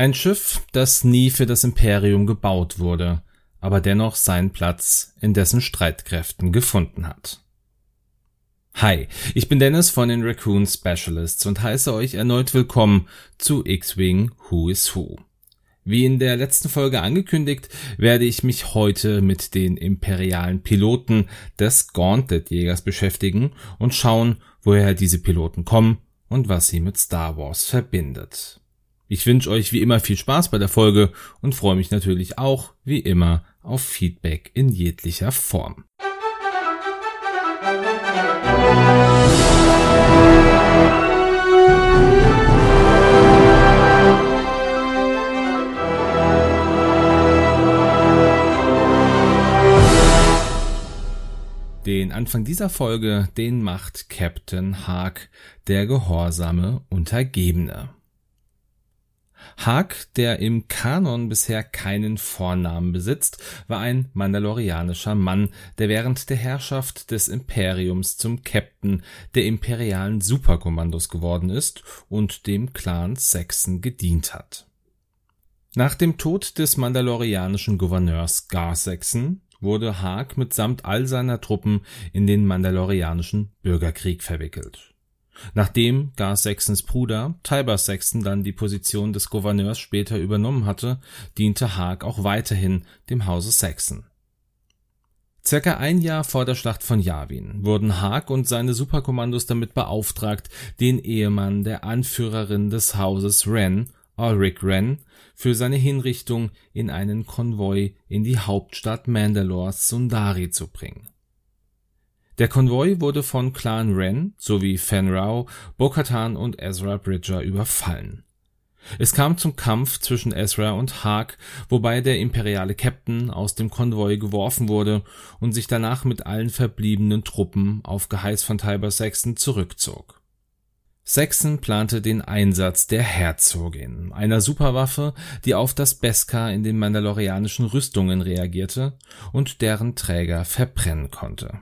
Ein Schiff, das nie für das Imperium gebaut wurde, aber dennoch seinen Platz in dessen Streitkräften gefunden hat. Hi, ich bin Dennis von den Raccoon Specialists und heiße euch erneut willkommen zu X-Wing Who is Who. Wie in der letzten Folge angekündigt, werde ich mich heute mit den imperialen Piloten des Gauntlet-Jägers beschäftigen und schauen, woher diese Piloten kommen und was sie mit Star Wars verbindet. Ich wünsche euch wie immer viel Spaß bei der Folge und freue mich natürlich auch, wie immer, auf Feedback in jeglicher Form. Den Anfang dieser Folge, den macht Captain Hark, der gehorsame Untergebene. Hark, der im Kanon bisher keinen Vornamen besitzt, war ein mandalorianischer Mann, der während der Herrschaft des Imperiums zum Captain der imperialen Superkommandos geworden ist und dem Clan Saxon gedient hat. Nach dem Tod des mandalorianischen Gouverneurs Gar Saxon wurde Haag mitsamt all seiner Truppen in den Mandalorianischen Bürgerkrieg verwickelt. Nachdem Gar Saxons Bruder Tiber Saxon dann die Position des Gouverneurs später übernommen hatte, diente Haag auch weiterhin dem Hause Saxon. Circa ein Jahr vor der Schlacht von Yavin wurden Haag und seine Superkommandos damit beauftragt, den Ehemann der Anführerin des Hauses Wren, Ulrich Wren, für seine Hinrichtung in einen Konvoi in die Hauptstadt Mandalores Sundari zu bringen. Der Konvoi wurde von Clan Wren sowie Fen Rao, Bo-Katan und Ezra Bridger überfallen. Es kam zum Kampf zwischen Ezra und Haag, wobei der imperiale Captain aus dem Konvoi geworfen wurde und sich danach mit allen verbliebenen Truppen auf Geheiß von Tiber Saxon zurückzog Saxon plante den Einsatz der Herzogin, einer Superwaffe, die auf das Beskar in den mandalorianischen Rüstungen reagierte und deren Träger verbrennen konnte.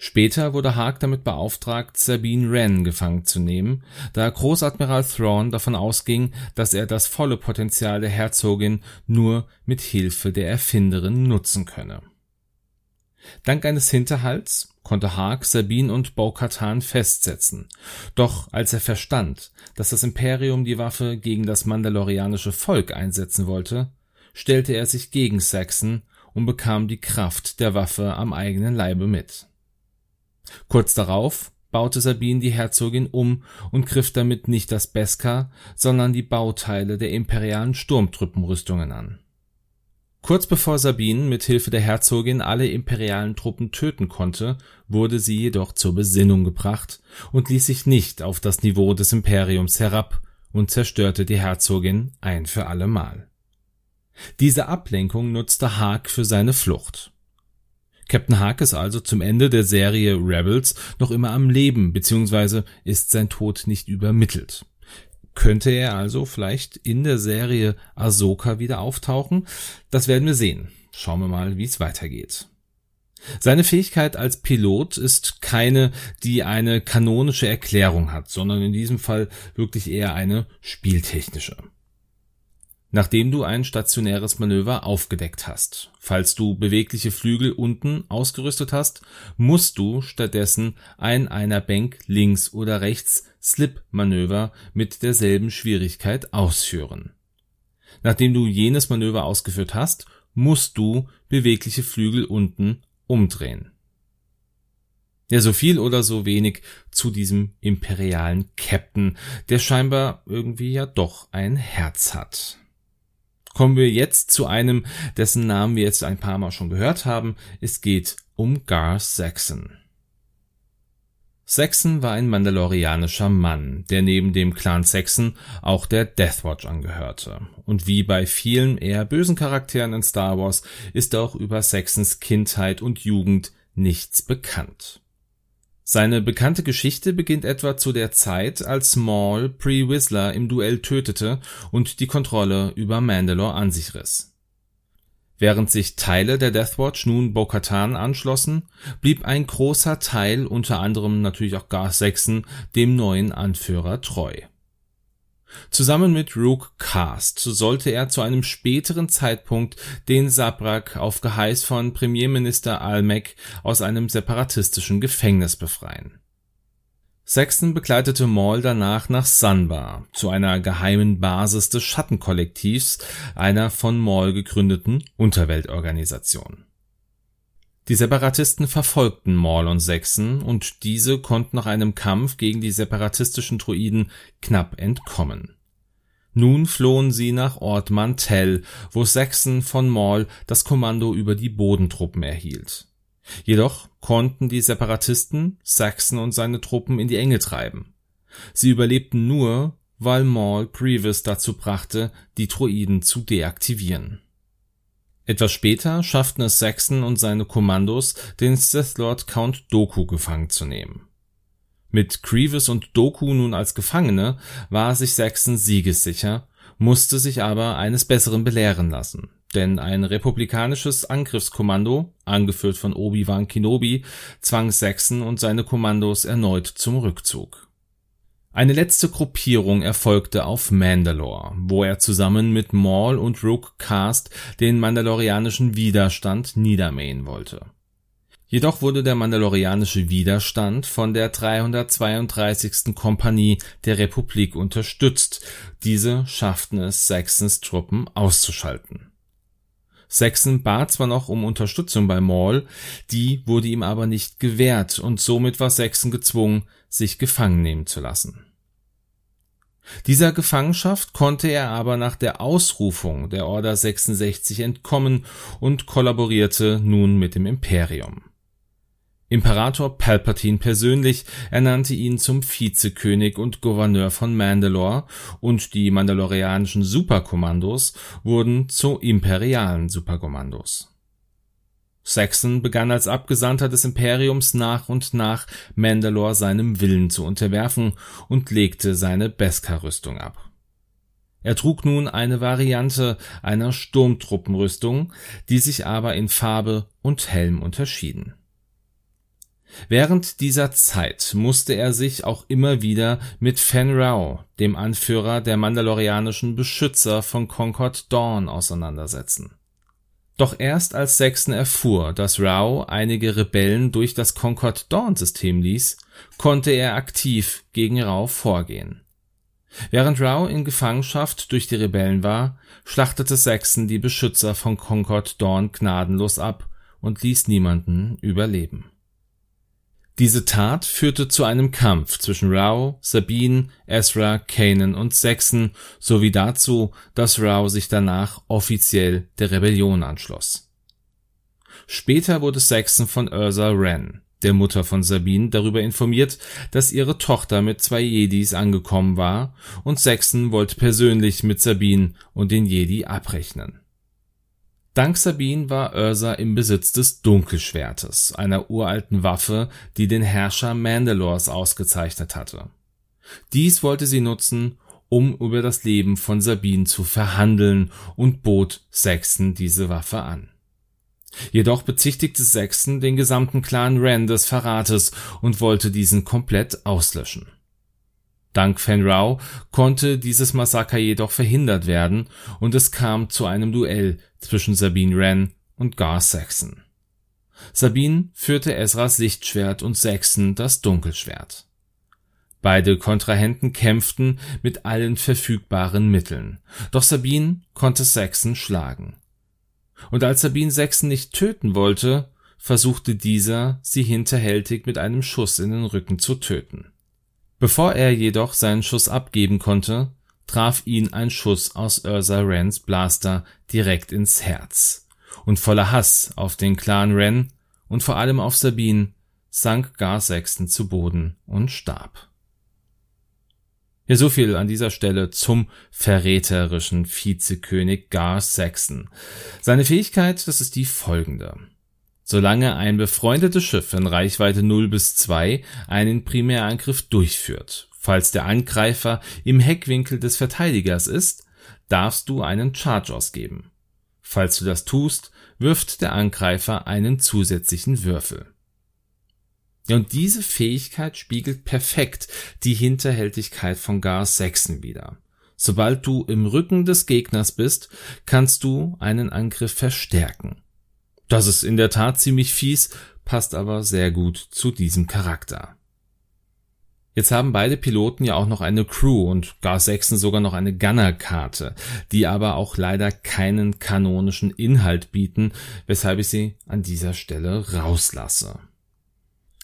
Später wurde Haag damit beauftragt, Sabine Wren gefangen zu nehmen, da Großadmiral Thrawn davon ausging, dass er das volle Potenzial der Herzogin nur mit Hilfe der Erfinderin nutzen könne. Dank eines Hinterhalts konnte Haag Sabine und Bo-Katan festsetzen. Doch als er verstand, dass das Imperium die Waffe gegen das mandalorianische Volk einsetzen wollte, stellte er sich gegen Saxon und bekam die Kraft der Waffe am eigenen Leibe mit. Kurz darauf baute Sabine die Herzogin um und griff damit nicht das Beskar, sondern die Bauteile der imperialen Sturmtruppenrüstungen an Kurz bevor Sabine mit Hilfe der Herzogin alle imperialen Truppen töten konnte, wurde sie jedoch zur Besinnung gebracht und ließ sich nicht auf das Niveau des Imperiums herab und zerstörte die Herzogin ein für allemal. Diese Ablenkung nutzte Haag für seine Flucht. Captain Haag ist also zum Ende der Serie Rebels noch immer am Leben, beziehungsweise ist sein Tod nicht übermittelt könnte er also vielleicht in der Serie Ahsoka wieder auftauchen? Das werden wir sehen. Schauen wir mal, wie es weitergeht. Seine Fähigkeit als Pilot ist keine, die eine kanonische Erklärung hat, sondern in diesem Fall wirklich eher eine spieltechnische nachdem du ein stationäres Manöver aufgedeckt hast. Falls du bewegliche Flügel unten ausgerüstet hast, musst du stattdessen ein einer Bank links oder rechts Slip-Manöver mit derselben Schwierigkeit ausführen. Nachdem du jenes Manöver ausgeführt hast, musst du bewegliche Flügel unten umdrehen. Ja, so viel oder so wenig zu diesem imperialen Captain, der scheinbar irgendwie ja doch ein Herz hat kommen wir jetzt zu einem, dessen Namen wir jetzt ein paar Mal schon gehört haben. Es geht um Gar Saxon. Saxon war ein mandalorianischer Mann, der neben dem Clan Saxon auch der Deathwatch angehörte. Und wie bei vielen eher bösen Charakteren in Star Wars ist auch über Saxons Kindheit und Jugend nichts bekannt. Seine bekannte Geschichte beginnt etwa zu der Zeit, als Maul Pre Whistler im Duell tötete und die Kontrolle über Mandalore an sich riss. Während sich Teile der Deathwatch nun Bo-Katan anschlossen, blieb ein großer Teil, unter anderem natürlich auch Gar Saxon, dem neuen Anführer treu. Zusammen mit Rook Cast sollte er zu einem späteren Zeitpunkt den Sabrak auf Geheiß von Premierminister Almec aus einem separatistischen Gefängnis befreien. Saxon begleitete Maul danach nach Sanbar, zu einer geheimen Basis des Schattenkollektivs, einer von Maul gegründeten Unterweltorganisation. Die Separatisten verfolgten Maul und Saxon und diese konnten nach einem Kampf gegen die separatistischen Druiden knapp entkommen. Nun flohen sie nach Ort Mantell, wo Saxon von Maul das Kommando über die Bodentruppen erhielt. Jedoch konnten die Separatisten Saxon und seine Truppen in die Enge treiben. Sie überlebten nur, weil Maul Grievous dazu brachte, die Druiden zu deaktivieren etwas später schafften es Saxon und seine Kommandos, den Sith Lord Count Doku gefangen zu nehmen. Mit Grievous und Doku nun als Gefangene war sich Saxon siegessicher, musste sich aber eines Besseren belehren lassen, denn ein republikanisches Angriffskommando, angeführt von Obi-Wan Kenobi, zwang Saxon und seine Kommandos erneut zum Rückzug eine letzte Gruppierung erfolgte auf Mandalore, wo er zusammen mit Maul und Rook Cast den mandalorianischen Widerstand niedermähen wollte. Jedoch wurde der mandalorianische Widerstand von der 332. Kompanie der Republik unterstützt, diese schafften es Saxons Truppen auszuschalten. Saxon bat zwar noch um Unterstützung bei Maul, die wurde ihm aber nicht gewährt und somit war Saxon gezwungen, sich gefangen nehmen zu lassen dieser Gefangenschaft konnte er aber nach der Ausrufung der Order 66 entkommen und kollaborierte nun mit dem Imperium. Imperator Palpatine persönlich ernannte ihn zum Vizekönig und Gouverneur von Mandalore und die mandalorianischen Superkommandos wurden zu imperialen Superkommandos Saxon begann als Abgesandter des Imperiums nach und nach Mandalore seinem Willen zu unterwerfen und legte seine Beskar-Rüstung ab. Er trug nun eine Variante einer Sturmtruppenrüstung, die sich aber in Farbe und Helm unterschieden. Während dieser Zeit musste er sich auch immer wieder mit Fen Rao, dem Anführer der mandalorianischen Beschützer von Concord Dawn, auseinandersetzen doch erst als Saxon erfuhr, dass Rao einige Rebellen durch das Concord Dawn System ließ, konnte er aktiv gegen Rao vorgehen. Während Rao in Gefangenschaft durch die Rebellen war, schlachtete Saxon die Beschützer von Concord Dawn gnadenlos ab und ließ niemanden überleben diese Tat führte zu einem Kampf zwischen Rao, Sabine, Ezra, Kanan und Saxon sowie dazu, dass Rao sich danach offiziell der Rebellion anschloss. Später wurde Saxon von Ursa Wren, der Mutter von Sabine, darüber informiert, dass ihre Tochter mit zwei Jedis angekommen war und Saxon wollte persönlich mit Sabine und den Jedi abrechnen Dank Sabine war Ursa im Besitz des Dunkelschwertes, einer uralten Waffe, die den Herrscher Mandalors ausgezeichnet hatte. Dies wollte sie nutzen, um über das Leben von Sabine zu verhandeln und bot Saxon diese Waffe an. Jedoch bezichtigte Saxon den gesamten Clan Ren des Verrates und wollte diesen komplett auslöschen Dank Fenrau konnte dieses Massaker jedoch verhindert werden und es kam zu einem Duell zwischen Sabine Wren und Gar Saxon. Sabine führte Ezras Lichtschwert und Saxon das Dunkelschwert. Beide Kontrahenten kämpften mit allen verfügbaren Mitteln, doch Sabine konnte Saxon schlagen. Und als Sabine Saxon nicht töten wollte, versuchte dieser, sie hinterhältig mit einem Schuss in den Rücken zu töten. Bevor er jedoch seinen Schuss abgeben konnte, traf ihn ein Schuss aus Ursa Wrens Blaster direkt ins Herz. Und voller Hass auf den Clan Wren und vor allem auf Sabine sank Gar Sexton zu Boden und starb. Ja, so viel an dieser Stelle zum verräterischen Vizekönig Gar Saxon. Seine Fähigkeit, das ist die folgende. Solange ein befreundetes Schiff in Reichweite 0 bis 2 einen Primärangriff durchführt. Falls der Angreifer im Heckwinkel des Verteidigers ist, darfst du einen Charge ausgeben. Falls du das tust, wirft der Angreifer einen zusätzlichen Würfel. Und diese Fähigkeit spiegelt perfekt die Hinterhältigkeit von Gar Saxon wider. Sobald du im Rücken des Gegners bist, kannst du einen Angriff verstärken. Das ist in der Tat ziemlich fies, passt aber sehr gut zu diesem Charakter. Jetzt haben beide Piloten ja auch noch eine Crew und Gar Saxon sogar noch eine Gunner-Karte, die aber auch leider keinen kanonischen Inhalt bieten, weshalb ich sie an dieser Stelle rauslasse.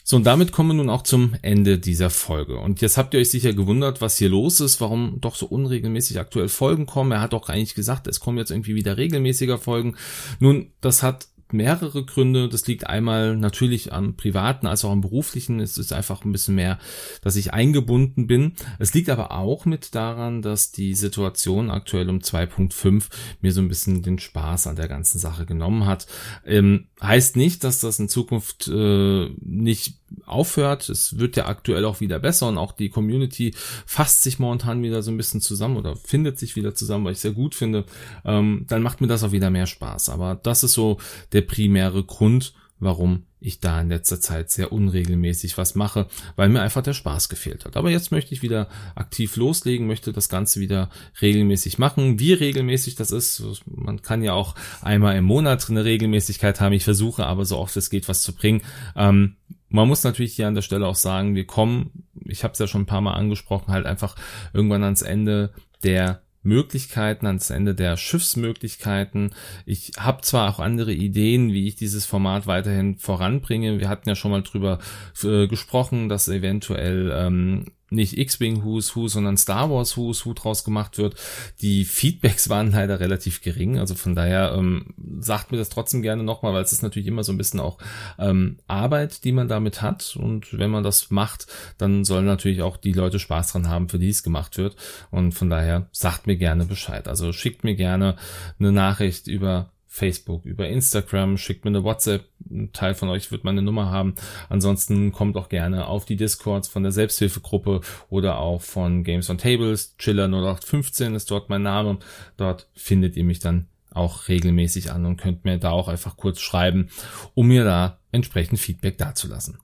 So, und damit kommen wir nun auch zum Ende dieser Folge. Und jetzt habt ihr euch sicher gewundert, was hier los ist, warum doch so unregelmäßig aktuell Folgen kommen. Er hat doch eigentlich gesagt, es kommen jetzt irgendwie wieder regelmäßiger Folgen. Nun, das hat mehrere Gründe. Das liegt einmal natürlich am privaten als auch am beruflichen. Es ist einfach ein bisschen mehr, dass ich eingebunden bin. Es liegt aber auch mit daran, dass die Situation aktuell um 2.5 mir so ein bisschen den Spaß an der ganzen Sache genommen hat. Ähm, heißt nicht, dass das in Zukunft äh, nicht aufhört. Es wird ja aktuell auch wieder besser und auch die Community fasst sich momentan wieder so ein bisschen zusammen oder findet sich wieder zusammen, weil ich sehr gut finde. Ähm, dann macht mir das auch wieder mehr Spaß. Aber das ist so der primäre Grund, warum ich da in letzter Zeit sehr unregelmäßig was mache, weil mir einfach der Spaß gefehlt hat. Aber jetzt möchte ich wieder aktiv loslegen, möchte das Ganze wieder regelmäßig machen. Wie regelmäßig das ist, man kann ja auch einmal im Monat eine Regelmäßigkeit haben. Ich versuche aber so oft es geht, was zu bringen. Ähm, man muss natürlich hier an der Stelle auch sagen, wir kommen, ich habe es ja schon ein paar Mal angesprochen, halt einfach irgendwann ans Ende der Möglichkeiten, ans Ende der Schiffsmöglichkeiten. Ich habe zwar auch andere Ideen, wie ich dieses Format weiterhin voranbringe. Wir hatten ja schon mal drüber äh, gesprochen, dass eventuell ähm, nicht X-Wing Who's Who, sondern Star Wars Who's Who draus gemacht wird. Die Feedbacks waren leider relativ gering, also von daher ähm, sagt mir das trotzdem gerne nochmal, weil es ist natürlich immer so ein bisschen auch ähm, Arbeit, die man damit hat und wenn man das macht, dann sollen natürlich auch die Leute Spaß dran haben, für die es gemacht wird und von daher sagt mir gerne Bescheid. Also schickt mir gerne eine Nachricht über Facebook, über Instagram, schickt mir eine WhatsApp. Ein Teil von euch wird meine Nummer haben. Ansonsten kommt auch gerne auf die Discords von der Selbsthilfegruppe oder auch von Games on Tables. Chiller 0815 ist dort mein Name. Dort findet ihr mich dann auch regelmäßig an und könnt mir da auch einfach kurz schreiben, um mir da entsprechend Feedback dazulassen.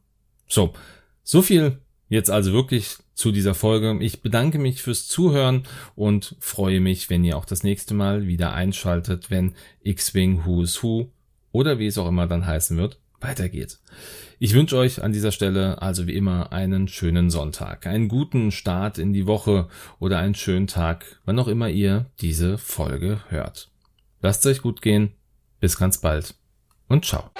So, so viel Jetzt also wirklich zu dieser Folge. Ich bedanke mich fürs Zuhören und freue mich, wenn ihr auch das nächste Mal wieder einschaltet, wenn X-Wing Who is Who oder wie es auch immer dann heißen wird, weitergeht. Ich wünsche euch an dieser Stelle also wie immer einen schönen Sonntag, einen guten Start in die Woche oder einen schönen Tag, wann auch immer ihr diese Folge hört. Lasst euch gut gehen, bis ganz bald und ciao.